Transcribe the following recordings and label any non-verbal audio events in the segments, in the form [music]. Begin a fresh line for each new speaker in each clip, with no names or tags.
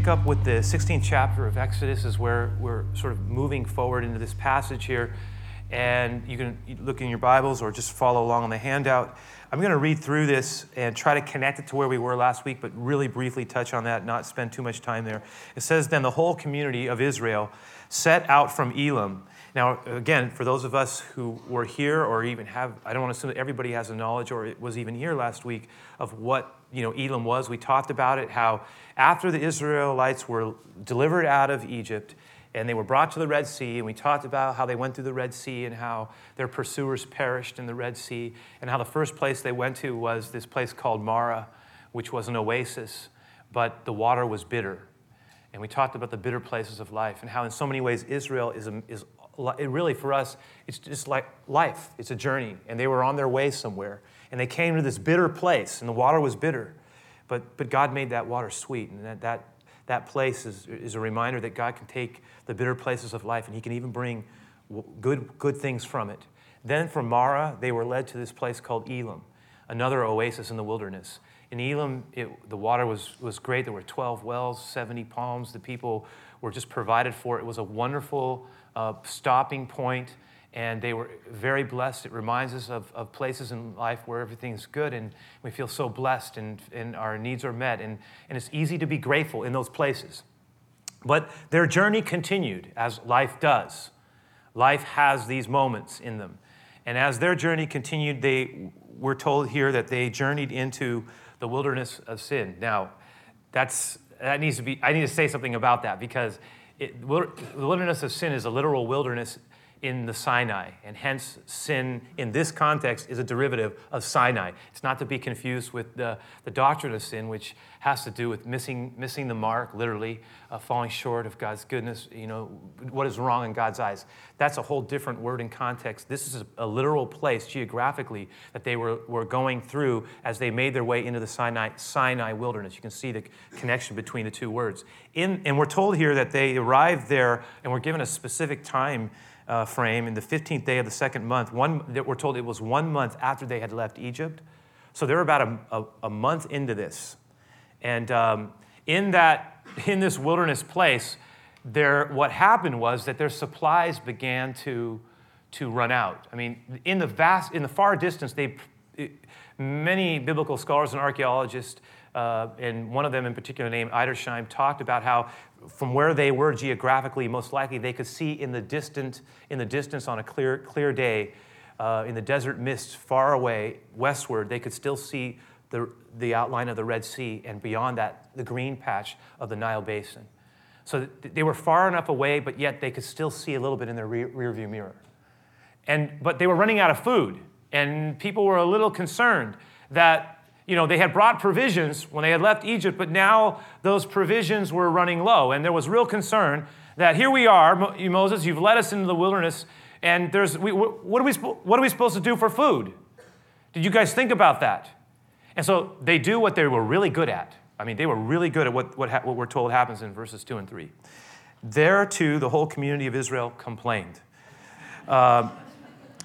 pick up with the 16th chapter of Exodus, is where we're sort of moving forward into this passage here. And you can look in your Bibles or just follow along on the handout. I'm going to read through this and try to connect it to where we were last week, but really briefly touch on that, not spend too much time there. It says, Then the whole community of Israel set out from Elim. Now, again, for those of us who were here or even have, I don't want to assume that everybody has a knowledge or was even here last week of what you know Elim was. We talked about it, how after the Israelites were delivered out of Egypt and they were brought to the Red Sea, and we talked about how they went through the Red Sea and how their pursuers perished in the Red Sea, and how the first place they went to was this place called Marah, which was an oasis, but the water was bitter. And we talked about the bitter places of life and how, in so many ways, Israel is, a, is it really for us, it's just like life. It's a journey. And they were on their way somewhere. And they came to this bitter place, and the water was bitter. But, but God made that water sweet. And that, that, that place is, is a reminder that God can take the bitter places of life and He can even bring good, good things from it. Then from Marah, they were led to this place called Elim, another oasis in the wilderness. In Elim, it, the water was, was great. There were 12 wells, 70 palms. The people were just provided for. It was a wonderful uh, stopping point, and they were very blessed. It reminds us of, of places in life where everything's good and we feel so blessed and, and our needs are met. And, and it's easy to be grateful in those places. But their journey continued, as life does. Life has these moments in them. And as their journey continued, they were told here that they journeyed into the wilderness of sin. Now, that's, that needs to be, I need to say something about that because it, the wilderness of sin is a literal wilderness in the Sinai, and hence sin in this context is a derivative of Sinai. It's not to be confused with the, the doctrine of sin, which has to do with missing, missing the mark, literally, uh, falling short of God's goodness, you know, what is wrong in God's eyes. That's a whole different word in context. This is a, a literal place geographically that they were, were going through as they made their way into the Sinai, Sinai wilderness. You can see the connection between the two words. In, and we're told here that they arrived there and were given a specific time uh, frame in the 15th day of the second month. One, that we're told it was one month after they had left Egypt. So they're about a, a, a month into this. And um, in, that, [laughs] in this wilderness place, there, what happened was that their supplies began to, to run out. I mean, in the vast, in the far distance, they, many biblical scholars and archaeologists, uh, and one of them in particular named Edersheim, talked about how from where they were geographically, most likely they could see in the distant, in the distance on a clear, clear day, uh, in the desert mist far away, westward, they could still see the, the outline of the Red Sea, and beyond that, the green patch of the Nile Basin. So they were far enough away, but yet they could still see a little bit in their rear, rear view mirror. And, but they were running out of food, and people were a little concerned that you know, they had brought provisions when they had left Egypt, but now those provisions were running low. And there was real concern that here we are, Moses, you've led us into the wilderness, and there's, we, what, are we, what are we supposed to do for food? Did you guys think about that? And so they do what they were really good at. I mean, they were really good at what, what, what we're told happens in verses 2 and 3. There, too, the whole community of Israel complained. Uh,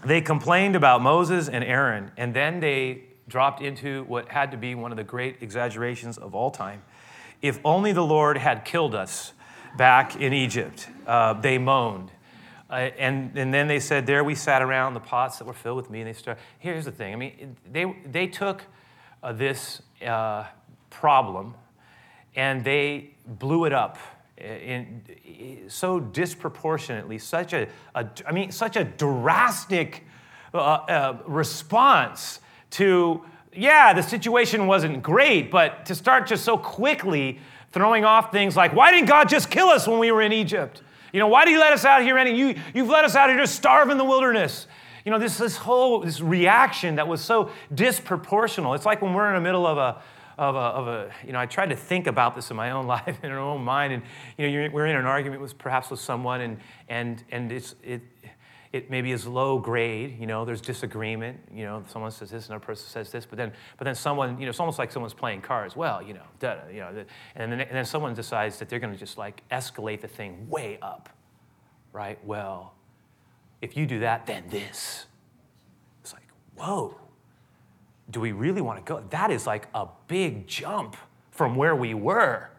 they complained about Moses and Aaron, and then they dropped into what had to be one of the great exaggerations of all time. If only the Lord had killed us back in Egypt, uh, they moaned. Uh, and, and then they said, There we sat around the pots that were filled with meat. And they started. Here's the thing I mean, they, they took uh, this uh, problem and they blew it up in, in so disproportionately, such a, a, I mean, such a drastic uh, uh, response to, yeah, the situation wasn't great, but to start just so quickly throwing off things like, why didn't God just kill us when we were in Egypt? You know, why did He let us out here? And you, you've let us out here to starve in the wilderness. You know, this, this whole this reaction that was so disproportional. It's like when we're in the middle of a, of a, of a, you know, I tried to think about this in my own [laughs] life, in my own mind, and, you know, we're in an argument with perhaps with someone, and, and, and it's, it, it maybe is low grade, you know, there's disagreement, you know, someone says this, another person says this, but then, but then someone, you know, it's almost like someone's playing cards. Well, you know, duh, you know, and then, and then someone decides that they're to just like escalate the thing way up, right? Well, if you do that, then this. It's like, whoa, do we really want to go? That is like a big jump from where we were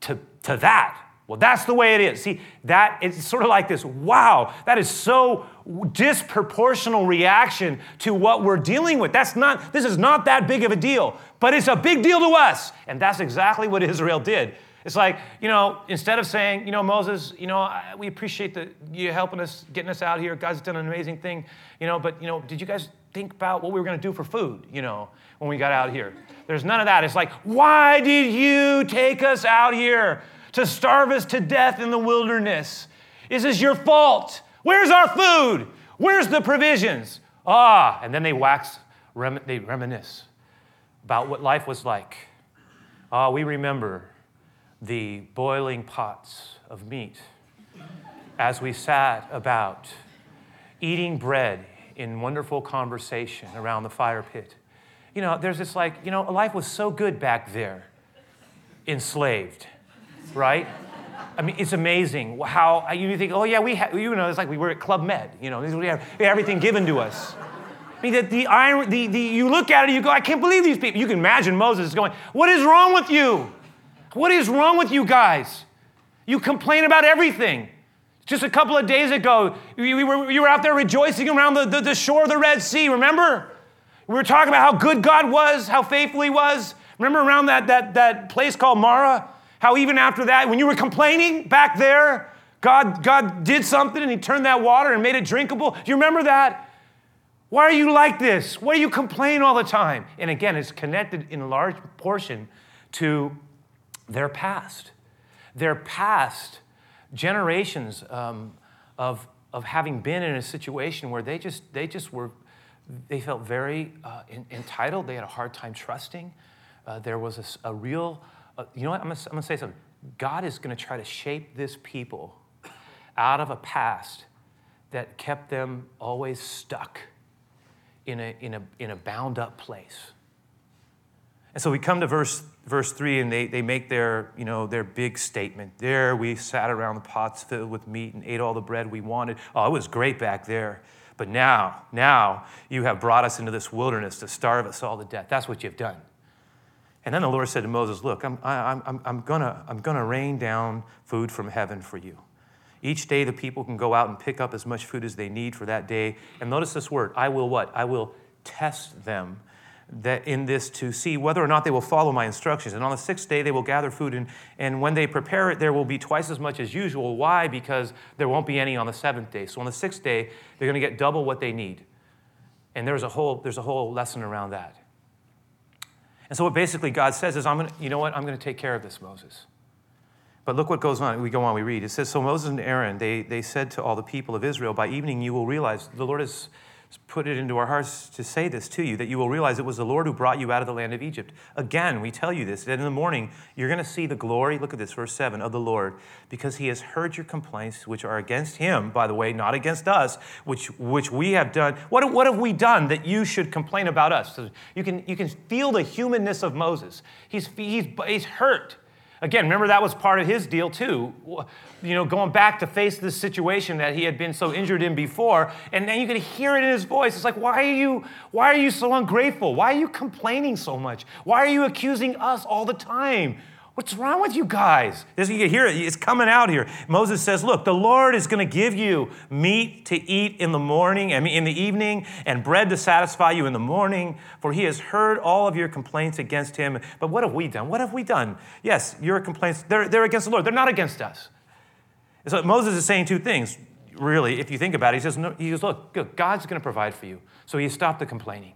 to, to that. Well, that's the way it is. See, that it's sort of like this wow, that is so disproportional reaction to what we're dealing with. That's not, this is not that big of a deal, but it's a big deal to us. And that's exactly what Israel did. It's like, you know, instead of saying, you know, Moses, you know, we appreciate the, you helping us, getting us out here. God's done an amazing thing, you know, but, you know, did you guys think about what we were going to do for food, you know, when we got out here? There's none of that. It's like, why did you take us out here to starve us to death in the wilderness? Is this your fault? Where's our food? Where's the provisions? Ah, and then they wax, rem- they reminisce about what life was like. Ah, we remember the boiling pots of meat as we sat about eating bread in wonderful conversation around the fire pit. You know, there's this like, you know, life was so good back there, enslaved, right? I mean, it's amazing how you think, oh yeah, we have, you know, it's like we were at Club Med, you know, we have, everything given to us. I mean, the, the, iron, the, the, you look at it, you go, I can't believe these people. You can imagine Moses going, what is wrong with you? What is wrong with you guys? You complain about everything. Just a couple of days ago, we, we were, you were out there rejoicing around the, the, the shore of the Red Sea, remember? We were talking about how good God was, how faithful He was. Remember around that, that, that place called Marah? How even after that, when you were complaining back there, God, God did something and He turned that water and made it drinkable. Do you remember that? Why are you like this? Why do you complain all the time? And again, it's connected in large portion to their past. Their past generations um, of, of having been in a situation where they just, they just were, they felt very uh, in, entitled. They had a hard time trusting. Uh, there was a, a real, uh, you know what, I'm I'm gonna say something. God is gonna try to shape this people out of a past that kept them always stuck in a, in a, in a bound up place. And so we come to verse, verse 3, and they, they make their, you know, their big statement. There we sat around the pots filled with meat and ate all the bread we wanted. Oh, it was great back there. But now, now you have brought us into this wilderness to starve us all to death. That's what you've done. And then the Lord said to Moses, Look, I'm, I'm, I'm, I'm going to I'm gonna rain down food from heaven for you. Each day the people can go out and pick up as much food as they need for that day. And notice this word I will what? I will test them that in this to see whether or not they will follow my instructions. And on the sixth day, they will gather food, and, and when they prepare it, there will be twice as much as usual. Why? Because there won't be any on the seventh day. So on the sixth day, they're going to get double what they need. And there's a whole, there's a whole lesson around that. And so what basically God says is, I'm to, you know what? I'm going to take care of this, Moses. But look what goes on. We go on, we read. It says, So Moses and Aaron, they, they said to all the people of Israel, By evening you will realize the Lord has put it into our hearts to say this to you, that you will realize it was the Lord who brought you out of the land of Egypt. Again, we tell you this, that in the morning you're going to see the glory, look at this, verse 7, of the Lord, because he has heard your complaints, which are against him, by the way, not against us, which, which we have done. What, what have we done that you should complain about us? So you, can, you can feel the humanness of Moses. He's, he's, he's hurt. Again, remember that was part of his deal too. You know, going back to face this situation that he had been so injured in before, and then you could hear it in his voice. It's like, why are you, why are you so ungrateful? Why are you complaining so much? Why are you accusing us all the time? What's wrong with you guys? This, you can hear it. It's coming out here. Moses says, Look, the Lord is going to give you meat to eat in the morning, I mean, in the evening, and bread to satisfy you in the morning, for he has heard all of your complaints against him. But what have we done? What have we done? Yes, your complaints, they're, they're against the Lord. They're not against us. so Moses is saying two things, really, if you think about it. He says, no, he Look, God's going to provide for you. So he stopped the complaining.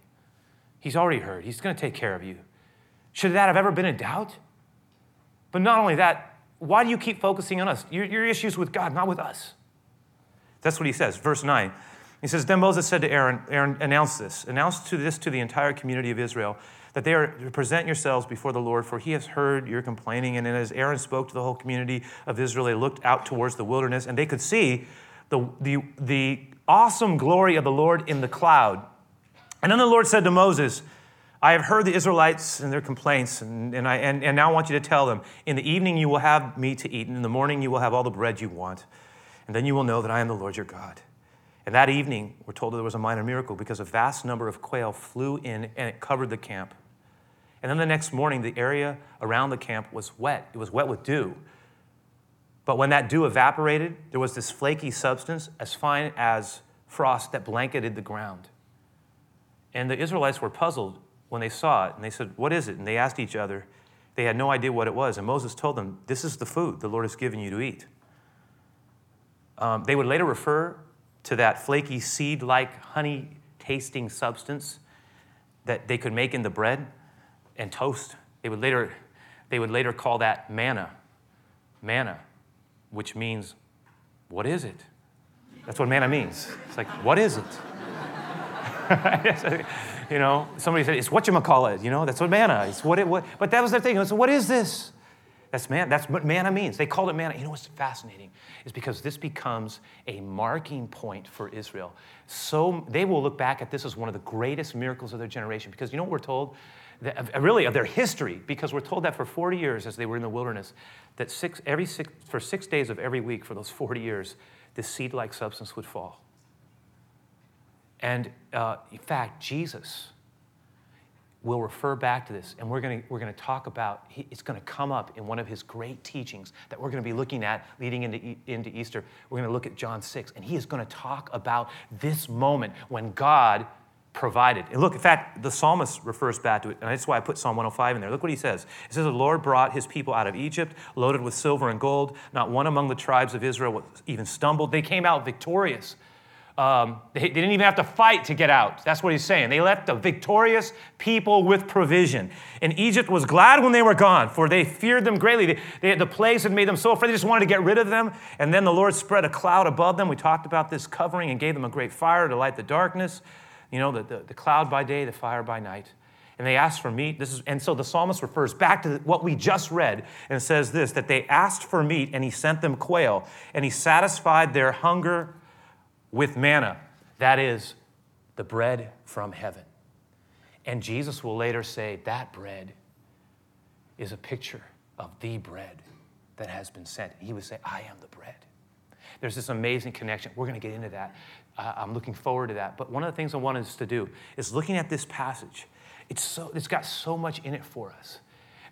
He's already heard. He's going to take care of you. Should that have ever been a doubt? But not only that, why do you keep focusing on us? Your, your issues with God, not with us. That's what he says. Verse 9. He says, Then Moses said to Aaron, Aaron, announce this, announce to this to the entire community of Israel, that they are to present yourselves before the Lord, for he has heard your complaining. And as Aaron spoke to the whole community of Israel, they looked out towards the wilderness, and they could see the, the, the awesome glory of the Lord in the cloud. And then the Lord said to Moses, I have heard the Israelites and their complaints, and, and, I, and, and now I want you to tell them in the evening you will have meat to eat, and in the morning you will have all the bread you want. And then you will know that I am the Lord your God. And that evening, we're told there was a minor miracle because a vast number of quail flew in and it covered the camp. And then the next morning, the area around the camp was wet. It was wet with dew. But when that dew evaporated, there was this flaky substance as fine as frost that blanketed the ground. And the Israelites were puzzled when they saw it, and they said, What is it? And they asked each other. They had no idea what it was. And Moses told them, This is the food the Lord has given you to eat. Um, they would later refer to that flaky seed like honey tasting substance that they could make in the bread and toast. They would later, they would later call that manna. Manna, which means, what is it? That's what manna means. It's like, what is it? [laughs] [laughs] you know, somebody said, it's what you call it. You know, that's what manna. It's what it. What, but that was their thing. So what is this? That's man. That's what manna means. They called it manna. You know what's fascinating is because this becomes a marking point for Israel. So they will look back at this as one of the greatest miracles of their generation. Because you know what we're told, that, really of their history. Because we're told that for 40 years, as they were in the wilderness, that six every six for six days of every week for those 40 years, this seed-like substance would fall. And uh, in fact, Jesus will refer back to this, and we're going we're gonna talk about, it's going to come up in one of his great teachings that we're going to be looking at leading into, into Easter. We're going to look at John 6, and he is going to talk about this moment when God provided. And look, in fact, the psalmist refers back to it, and that's why I put Psalm 105 in there. Look what he says. It says, The Lord brought his people out of Egypt, loaded with silver and gold. Not one among the tribes of Israel even stumbled. They came out victorious. Um, they, they, didn't even have to fight to get out. That's what he's saying. They left a victorious people with provision. And Egypt was glad when they were gone, for they feared them greatly. They, they, the plagues had made them so afraid, they just wanted to get rid of them. And then the Lord spread a cloud above them. We talked about this covering and gave them a great fire to light the darkness. You know, the, the, the cloud by day, the fire by night. And they asked for meat. This is, and so the psalmist refers back to what we just read and says this that they asked for meat, and he sent them quail, and he satisfied their hunger with manna. That is the bread from heaven. And Jesus will later say that bread is a picture of the bread that has been sent. He would say, I am the bread. There's this amazing connection. We're going to get into that. Uh, I'm looking forward to that. But one of the things I want us to do is looking at this passage. It's, so, it's got so much in it for us.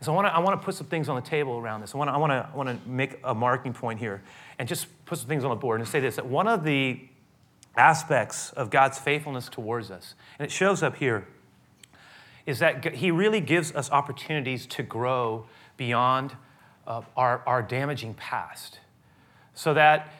So I want to I want to put some things on the table around this. I want to I want to I want to make a marking point here and just put some things on the board and say this that one of the aspects of God's faithfulness towards us, and it shows up here, is that He really gives us opportunities to grow beyond uh, our, our damaging past. So that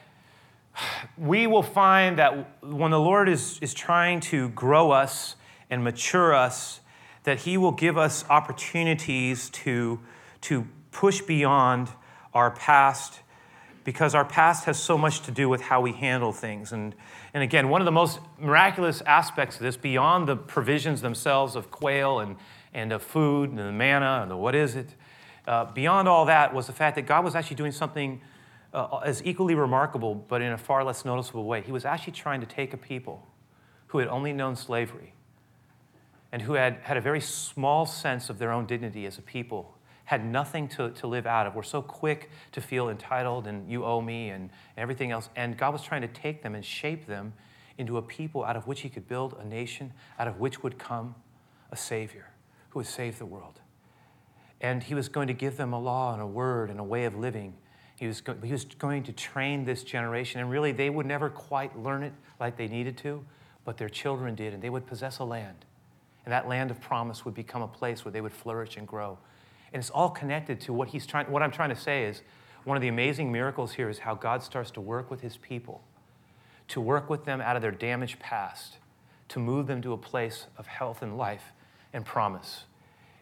we will find that when the Lord is, is trying to grow us and mature us, that He will give us opportunities to, to push beyond our past because our past has so much to do with how we handle things. And, and again, one of the most miraculous aspects of this, beyond the provisions themselves of quail and, and of food and the manna and the what is it, uh, beyond all that was the fact that God was actually doing something uh, as equally remarkable, but in a far less noticeable way. He was actually trying to take a people who had only known slavery and who had had a very small sense of their own dignity as a people had nothing to, to live out of. We're so quick to feel entitled and you owe me and everything else. And God was trying to take them and shape them into a people out of which He could build a nation, out of which would come a Savior who would save the world. And He was going to give them a law and a word and a way of living. He was, go- he was going to train this generation, and really they would never quite learn it like they needed to, but their children did, and they would possess a land. And that land of promise would become a place where they would flourish and grow. And it's all connected to what he's trying, what I'm trying to say is one of the amazing miracles here is how God starts to work with his people, to work with them out of their damaged past, to move them to a place of health and life and promise.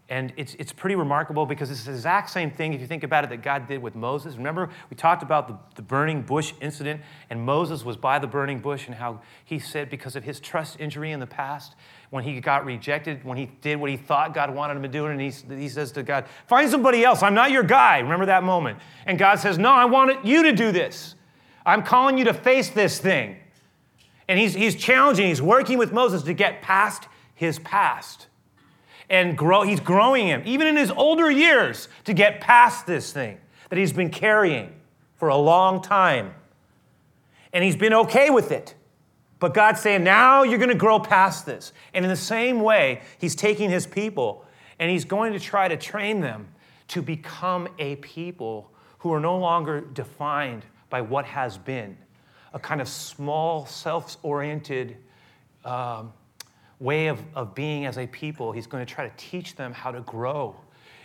And it's, it's pretty remarkable because it's the exact same thing, if you think about it, that God did with Moses. Remember, we talked about the, the burning bush incident, and Moses was by the burning bush, and how he said, because of his trust injury in the past, when he got rejected, when he did what he thought God wanted him to do, and he, he says to God, Find somebody else. I'm not your guy. Remember that moment? And God says, No, I want you to do this. I'm calling you to face this thing. And he's, he's challenging, he's working with Moses to get past his past and grow. He's growing him, even in his older years, to get past this thing that he's been carrying for a long time. And he's been okay with it. But God's saying, now you're going to grow past this. And in the same way, he's taking his people And he's going to try to train them to become a people who are no longer defined by what has been, a kind of small, self oriented um, way of, of being as a people. He's going to try to teach them how to grow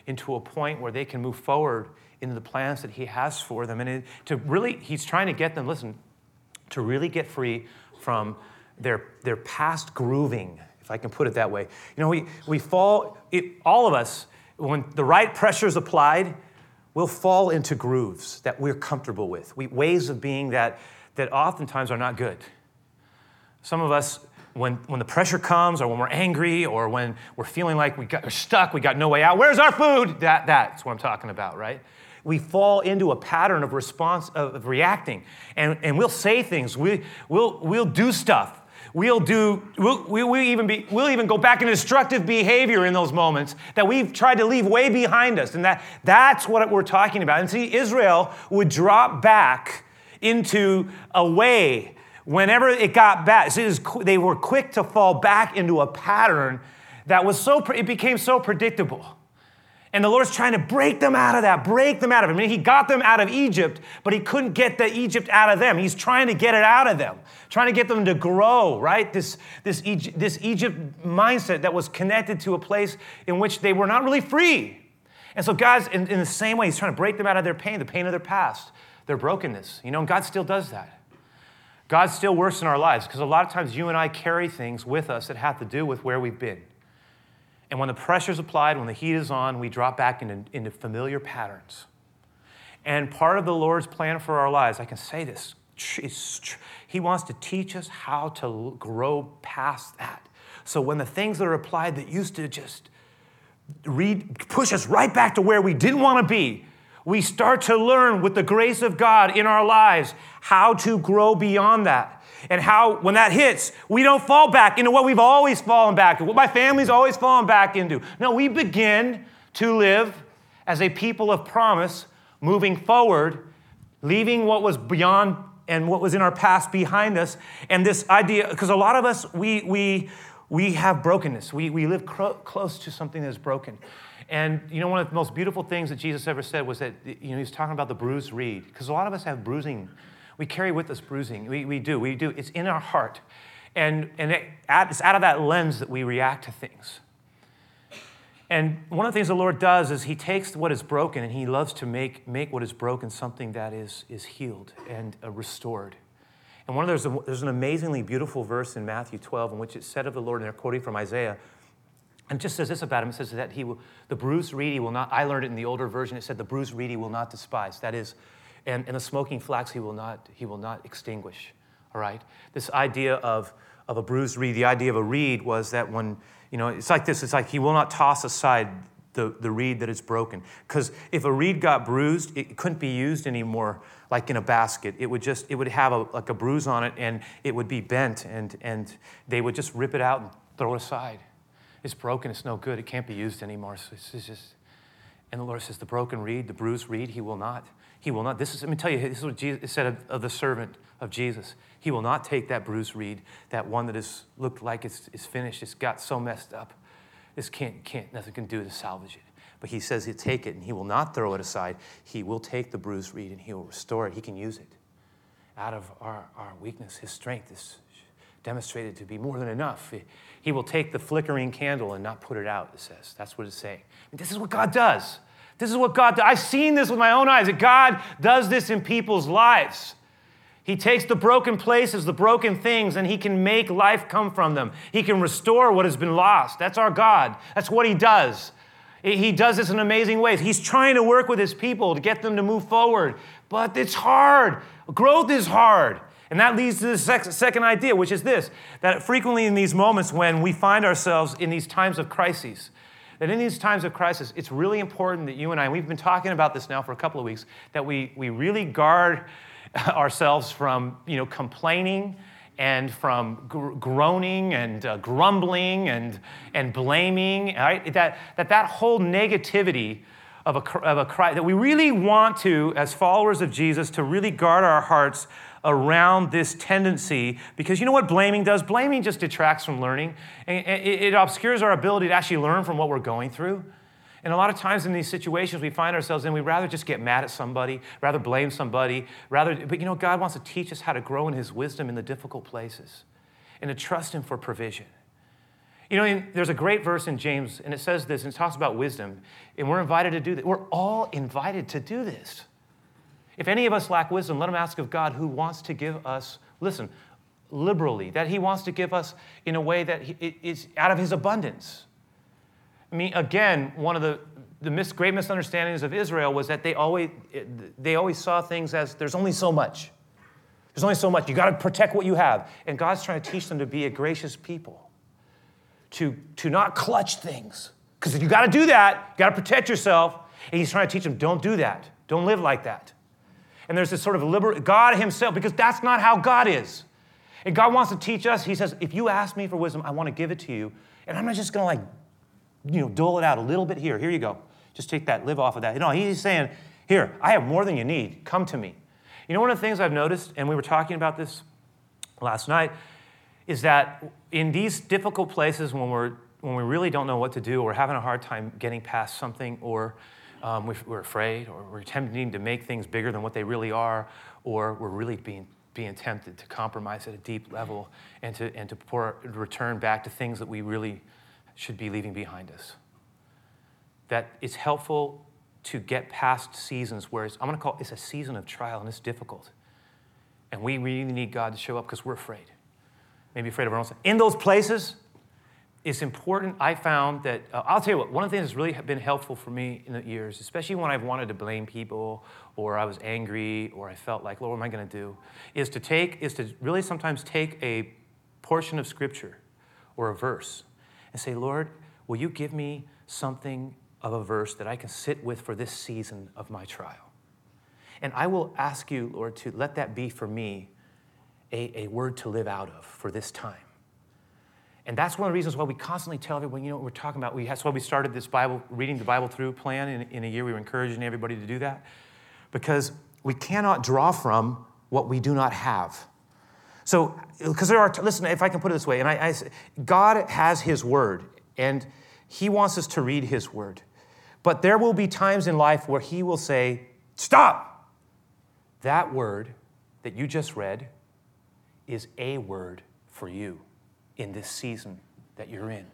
into a point where they can move forward into the plans that he has for them. And it, to really, he's trying to get them, listen, to really get free from their, their past grooving, if I can put it that way. You know, we, we fall, it, all of us, when the right pressure is applied, we'll fall into grooves that we're comfortable with, we, ways of being that, that oftentimes are not good. Some of us, when, when the pressure comes, or when we're angry, or when we're feeling like we got, we're stuck, we got no way out, where's our food? That, that's what I'm talking about, right? we fall into a pattern of response of reacting. And, and we'll say things. We, we'll, we'll do stuff. We'll do we'll, we'll, even be, we'll even go back into destructive behavior in those moments that we've tried to leave way behind us. And that that's what we're talking about. And see israel would drop back into a way whenever it got bad they were quick to fall back into a pattern that was so it became so predictable and the Lord's trying to break them out of that, break them out of it. I mean, He got them out of Egypt, but He couldn't get the Egypt out of them. He's trying to get it out of them, trying to get them to grow, right? This, this, Egypt, this Egypt mindset that was connected to a place in which they were not really free. And so, God's in, in the same way, He's trying to break them out of their pain, the pain of their past, their brokenness. You know, and God still does that. God still works in our lives because a lot of times you and I carry things with us that have to do with where we've been. And when the pressure's applied, when the heat is on, we drop back into, into familiar patterns. And part of the Lord's plan for our lives, I can say this, He wants to teach us how to grow past that. So when the things that are applied that used to just read, push us right back to where we didn't want to be, we start to learn with the grace of God in our lives how to grow beyond that and how when that hits, we don't fall back into what we've always fallen back into, what my family's always fallen back into. No, we begin to live as a people of promise, moving forward, leaving what was beyond and what was in our past behind us. And this idea, because a lot of us, we, we, we have brokenness. We, we live cro- close to something that's broken. And you know, one of the most beautiful things that Jesus ever said was that, you know, he was talking about the bruised reed, because a lot of us have bruising we carry with us bruising. We, we do. We do. It's in our heart. And, and it, it's out of that lens that we react to things. And one of the things the Lord does is He takes what is broken and He loves to make, make what is broken something that is, is healed and uh, restored. And one of there's, there's an amazingly beautiful verse in Matthew 12 in which it said of the Lord, and they're quoting from Isaiah, and just says this about him. It says that he will, the bruised reed he will not, I learned it in the older version, it said the bruised reed he will not despise. That is, and, and the smoking flax he will not, he will not extinguish. All right? This idea of, of a bruised reed, the idea of a reed was that when, you know, it's like this, it's like he will not toss aside the, the reed that is broken. Because if a reed got bruised, it couldn't be used anymore like in a basket. It would just, it would have a, like a bruise on it and it would be bent and, and they would just rip it out and throw it aside. It's broken, it's no good, it can't be used anymore. So it's just, and the Lord says, the broken reed, the bruised reed, he will not he will not. This is, let me tell you, this is what Jesus said of, of the servant of Jesus. He will not take that bruised reed, that one that has looked like it's, it's finished, it's got so messed up. This can't, can't, nothing can do to salvage it. But he says he'll take it and he will not throw it aside. He will take the bruised reed and he will restore it. He can use it. Out of our, our weakness, his strength is demonstrated to be more than enough. He will take the flickering candle and not put it out, it says. That's what it's saying. And this is what God does. This is what God does. I've seen this with my own eyes that God does this in people's lives. He takes the broken places, the broken things, and He can make life come from them. He can restore what has been lost. That's our God. That's what He does. He does this in amazing ways. He's trying to work with His people to get them to move forward, but it's hard. Growth is hard. And that leads to the second idea, which is this that frequently in these moments when we find ourselves in these times of crises, that in these times of crisis, it's really important that you and I, and we've been talking about this now for a couple of weeks, that we, we really guard [laughs] ourselves from you know, complaining and from gr- groaning and uh, grumbling and, and blaming, right? That, that that whole negativity of a, of a cry, that we really want to, as followers of Jesus, to really guard our hearts around this tendency because you know what blaming does? Blaming just detracts from learning. And it obscures our ability to actually learn from what we're going through. And a lot of times in these situations we find ourselves in, we'd rather just get mad at somebody, rather blame somebody, rather, but you know, God wants to teach us how to grow in His wisdom in the difficult places and to trust Him for provision. You know, there's a great verse in James, and it says this, and it talks about wisdom, and we're invited to do that. We're all invited to do this. If any of us lack wisdom, let him ask of God who wants to give us, listen, liberally, that he wants to give us in a way that is out of his abundance. I mean, again, one of the, the mis- great misunderstandings of Israel was that they always, they always saw things as there's only so much. There's only so much. You got to protect what you have. And God's trying to teach them to be a gracious people, to, to not clutch things. Because you got to do that, you got to protect yourself. And He's trying to teach them don't do that. Don't live like that. And there's this sort of liber- God Himself, because that's not how God is. And God wants to teach us. He says, if you ask me for wisdom, I want to give it to you. And I'm not just going to like, you know, dole it out a little bit here. Here you go. Just take that, live off of that. You know, He's saying, here, I have more than you need. Come to me. You know, one of the things I've noticed, and we were talking about this last night, is that in these difficult places when we're when we really don't know what to do or having a hard time getting past something or um, we're afraid, or we're tempting to make things bigger than what they really are, or we're really being, being tempted to compromise at a deep level and to, and to pour, return back to things that we really should be leaving behind us. That it's helpful to get past seasons where I'm going to call it, it's a season of trial and it's difficult. And we really need God to show up because we're afraid. Maybe afraid of our own. In those places, it's important. I found that, uh, I'll tell you what, one of the things that's really been helpful for me in the years, especially when I've wanted to blame people or I was angry or I felt like, Lord, what am I going to do? Is to take, is to really sometimes take a portion of scripture or a verse and say, Lord, will you give me something of a verse that I can sit with for this season of my trial? And I will ask you, Lord, to let that be for me a, a word to live out of for this time. And that's one of the reasons why we constantly tell everyone, you know what we're talking about. We, that's why we started this Bible, reading the Bible through plan in, in a year. We were encouraging everybody to do that because we cannot draw from what we do not have. So, because there are, listen, if I can put it this way, and I, I, God has His Word, and He wants us to read His Word. But there will be times in life where He will say, Stop! That word that you just read is a word for you in this season that you're in.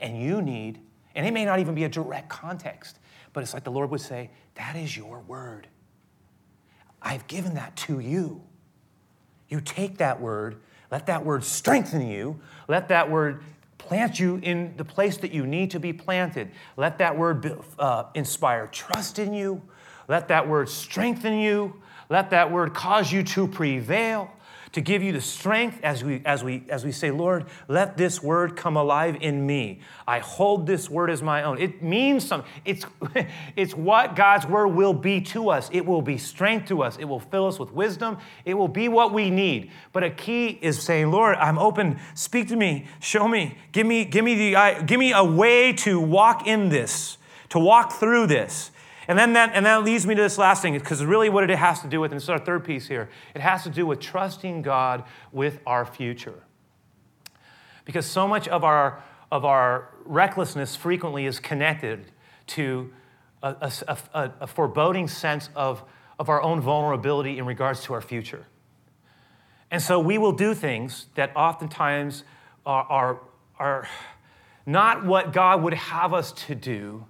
And you need, and it may not even be a direct context, but it's like the Lord would say, That is your word. I've given that to you. You take that word, let that word strengthen you, let that word plant you in the place that you need to be planted. Let that word uh, inspire trust in you. Let that word strengthen you. Let that word cause you to prevail to give you the strength as we, as we, as we say, Lord, let this word come alive in me. I hold this word as my own. It means something. It's, [laughs] it's what God's word will be to us. It will be strength to us. It will fill us with wisdom. It will be what we need. But a key is saying, Lord, I'm open. Speak to me. Show me. Give me, give me, the, give me a way to walk in this, to walk through this. And then that, and that leads me to this last thing, because really what it has to do with, and this is our third piece here, it has to do with trusting God with our future. Because so much of our, of our recklessness frequently is connected to a, a, a, a foreboding sense of, of our own vulnerability in regards to our future. And so we will do things that oftentimes are, are, are not what God would have us to do,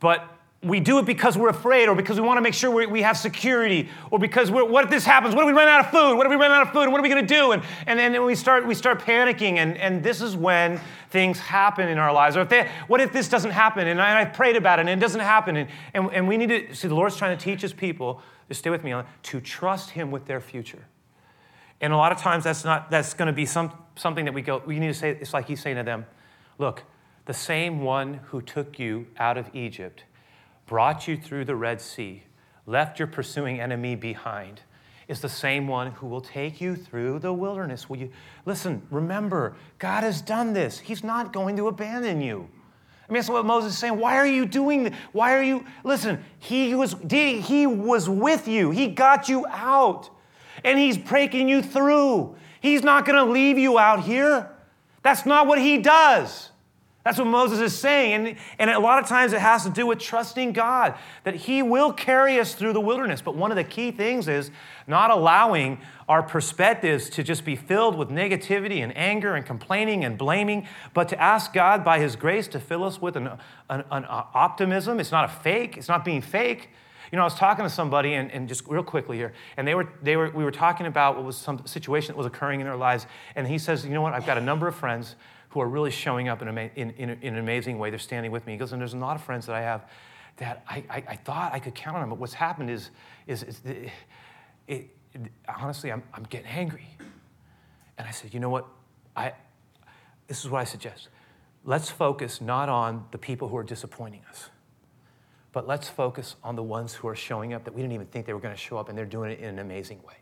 but we do it because we're afraid or because we want to make sure we have security or because what if this happens? What if we run out of food? What if we run out of food? What are we going to do? And, and then we start, we start panicking. And, and this is when things happen in our lives. Or if they, what if this doesn't happen? And I, I prayed about it and it doesn't happen. And, and, and we need to, see, the Lord's trying to teach his people, just stay with me, on to trust him with their future. And a lot of times that's not, that's going to be some, something that we go, we need to say, it's like he's saying to them, look, the same one who took you out of Egypt brought you through the Red Sea, left your pursuing enemy behind, is the same one who will take you through the wilderness. Will you listen, remember, God has done this. He's not going to abandon you. I mean, that's what Moses is saying. Why are you doing this? Why are you, listen, he was, he was with you. He got you out. And he's breaking you through. He's not going to leave you out here. That's not what he does. That's what Moses is saying. And, and a lot of times it has to do with trusting God, that He will carry us through the wilderness. But one of the key things is not allowing our perspectives to just be filled with negativity and anger and complaining and blaming, but to ask God by His grace to fill us with an, an, an uh, optimism. It's not a fake, it's not being fake. You know, I was talking to somebody, and, and just real quickly here, and they were, they were, we were talking about what was some situation that was occurring in their lives. And he says, You know what? I've got a number of friends who are really showing up in, in, in, in, an amazing way. They're standing with me. He goes, and there's a lot of friends that I have that I, I, I thought I could count on them, but what's happened is, is, is it, it, honestly, I'm, I'm getting angry. And I said, you know what? I, this is what I suggest. Let's focus not on the people who are disappointing us, but let's focus on the ones who are showing up that we didn't even think they were going to show up, and they're doing it in an amazing way.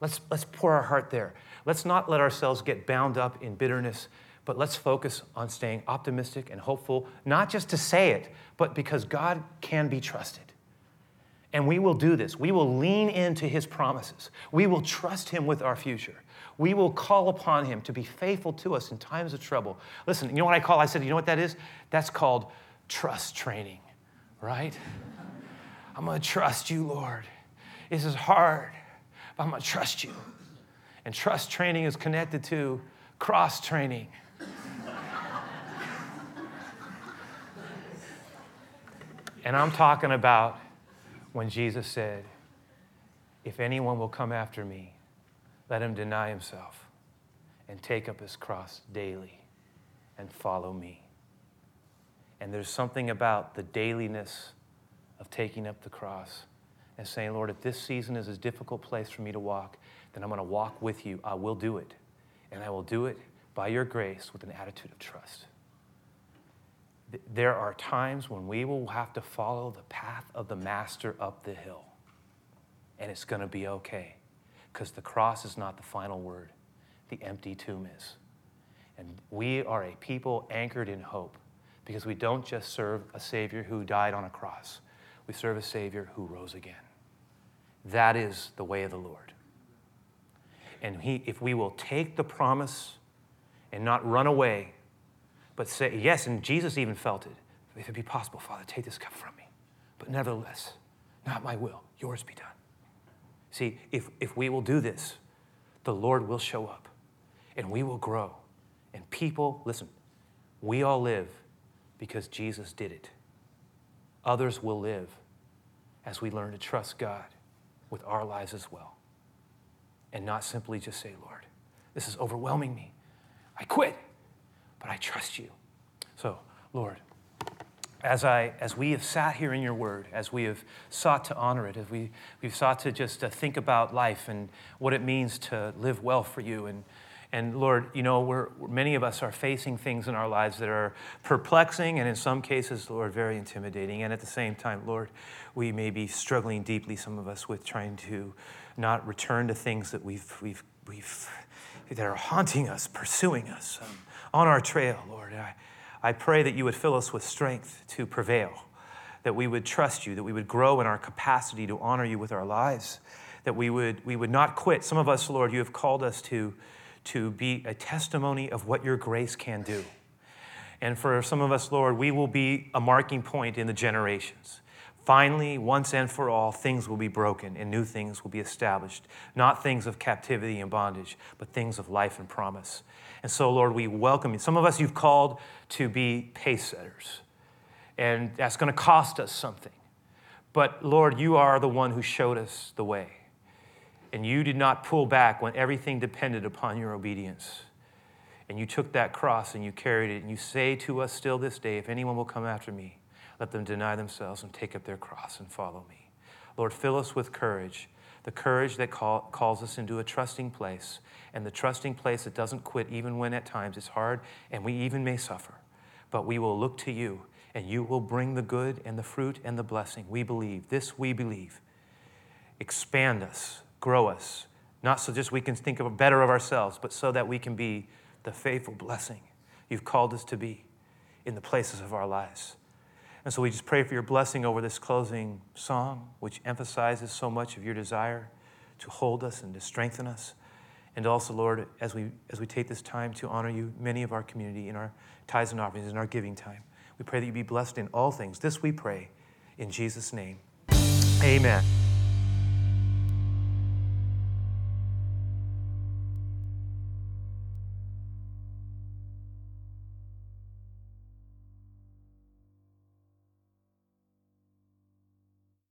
Let's, let's pour our heart there. Let's not let ourselves get bound up in bitterness but let's focus on staying optimistic and hopeful, not just to say it, but because God can be trusted. And we will do this. We will lean into his promises. We will trust him with our future. We will call upon him to be faithful to us in times of trouble. Listen, you know what I call? I said, you know what that is? That's called trust training, right? I'm to trust you, Lord. This is hard, but I'm to trust you. And trust training is connected to cross training. And I'm talking about when Jesus said, If anyone will come after me, let him deny himself and take up his cross daily and follow me. And there's something about the dailiness of taking up the cross and saying, Lord, if this season is a difficult place for me to walk, then I'm going to walk with you. I will do it. And I will do it by your grace with an attitude of trust there are times when we will have to follow the path of the Master up the hill. And it's going to be okay because the cross is not the final word, the empty tomb is. And we are a people anchored in hope because we don't just serve a Savior who died on a cross, we serve a Savior who rose again. That is the way of the Lord. And he, if we will take the promise and not run away but say, yes, and Jesus even felt it. If it be possible, Father, take this cup from me. But nevertheless, not my will, yours be done. See, if, if we will do this, the Lord will show up and we will grow. And people, listen, we all live because Jesus did it. Others will live as we learn to trust God with our lives as well. And not simply just say, Lord, this is overwhelming me. I quit but I trust you. So, Lord, as, I, as we have sat here in your word, as we have sought to honor it, as we, we've sought to just uh, think about life and what it means to live well for you. And, and Lord, you know, we're, many of us are facing things in our lives that are perplexing and in some cases, Lord, very intimidating. And at the same time, Lord, we may be struggling deeply, some of us, with trying to not return to things that we've, we've, we've that are haunting us, pursuing us. Um, on our trail, Lord. I, I pray that you would fill us with strength to prevail, that we would trust you, that we would grow in our capacity to honor you with our lives, that we would, we would not quit. Some of us, Lord, you have called us to, to be a testimony of what your grace can do. And for some of us, Lord, we will be a marking point in the generations. Finally, once and for all, things will be broken and new things will be established. Not things of captivity and bondage, but things of life and promise. And so, Lord, we welcome you. Some of us you've called to be pace setters, and that's going to cost us something. But, Lord, you are the one who showed us the way. And you did not pull back when everything depended upon your obedience. And you took that cross and you carried it. And you say to us still this day if anyone will come after me, let them deny themselves and take up their cross and follow me. Lord, fill us with courage the courage that call, calls us into a trusting place, and the trusting place that doesn't quit even when at times it's hard and we even may suffer. But we will look to you, and you will bring the good and the fruit and the blessing. We believe. This we believe. Expand us, grow us, not so just we can think of better of ourselves, but so that we can be the faithful blessing you've called us to be. in the places of our lives. And so we just pray for your blessing over this closing song, which emphasizes so much of your desire to hold us and to strengthen us. And also, Lord, as we, as we take this time to honor you, many of our community in our tithes and offerings, in our giving time, we pray that you be blessed in all things. This we pray in Jesus' name. Amen.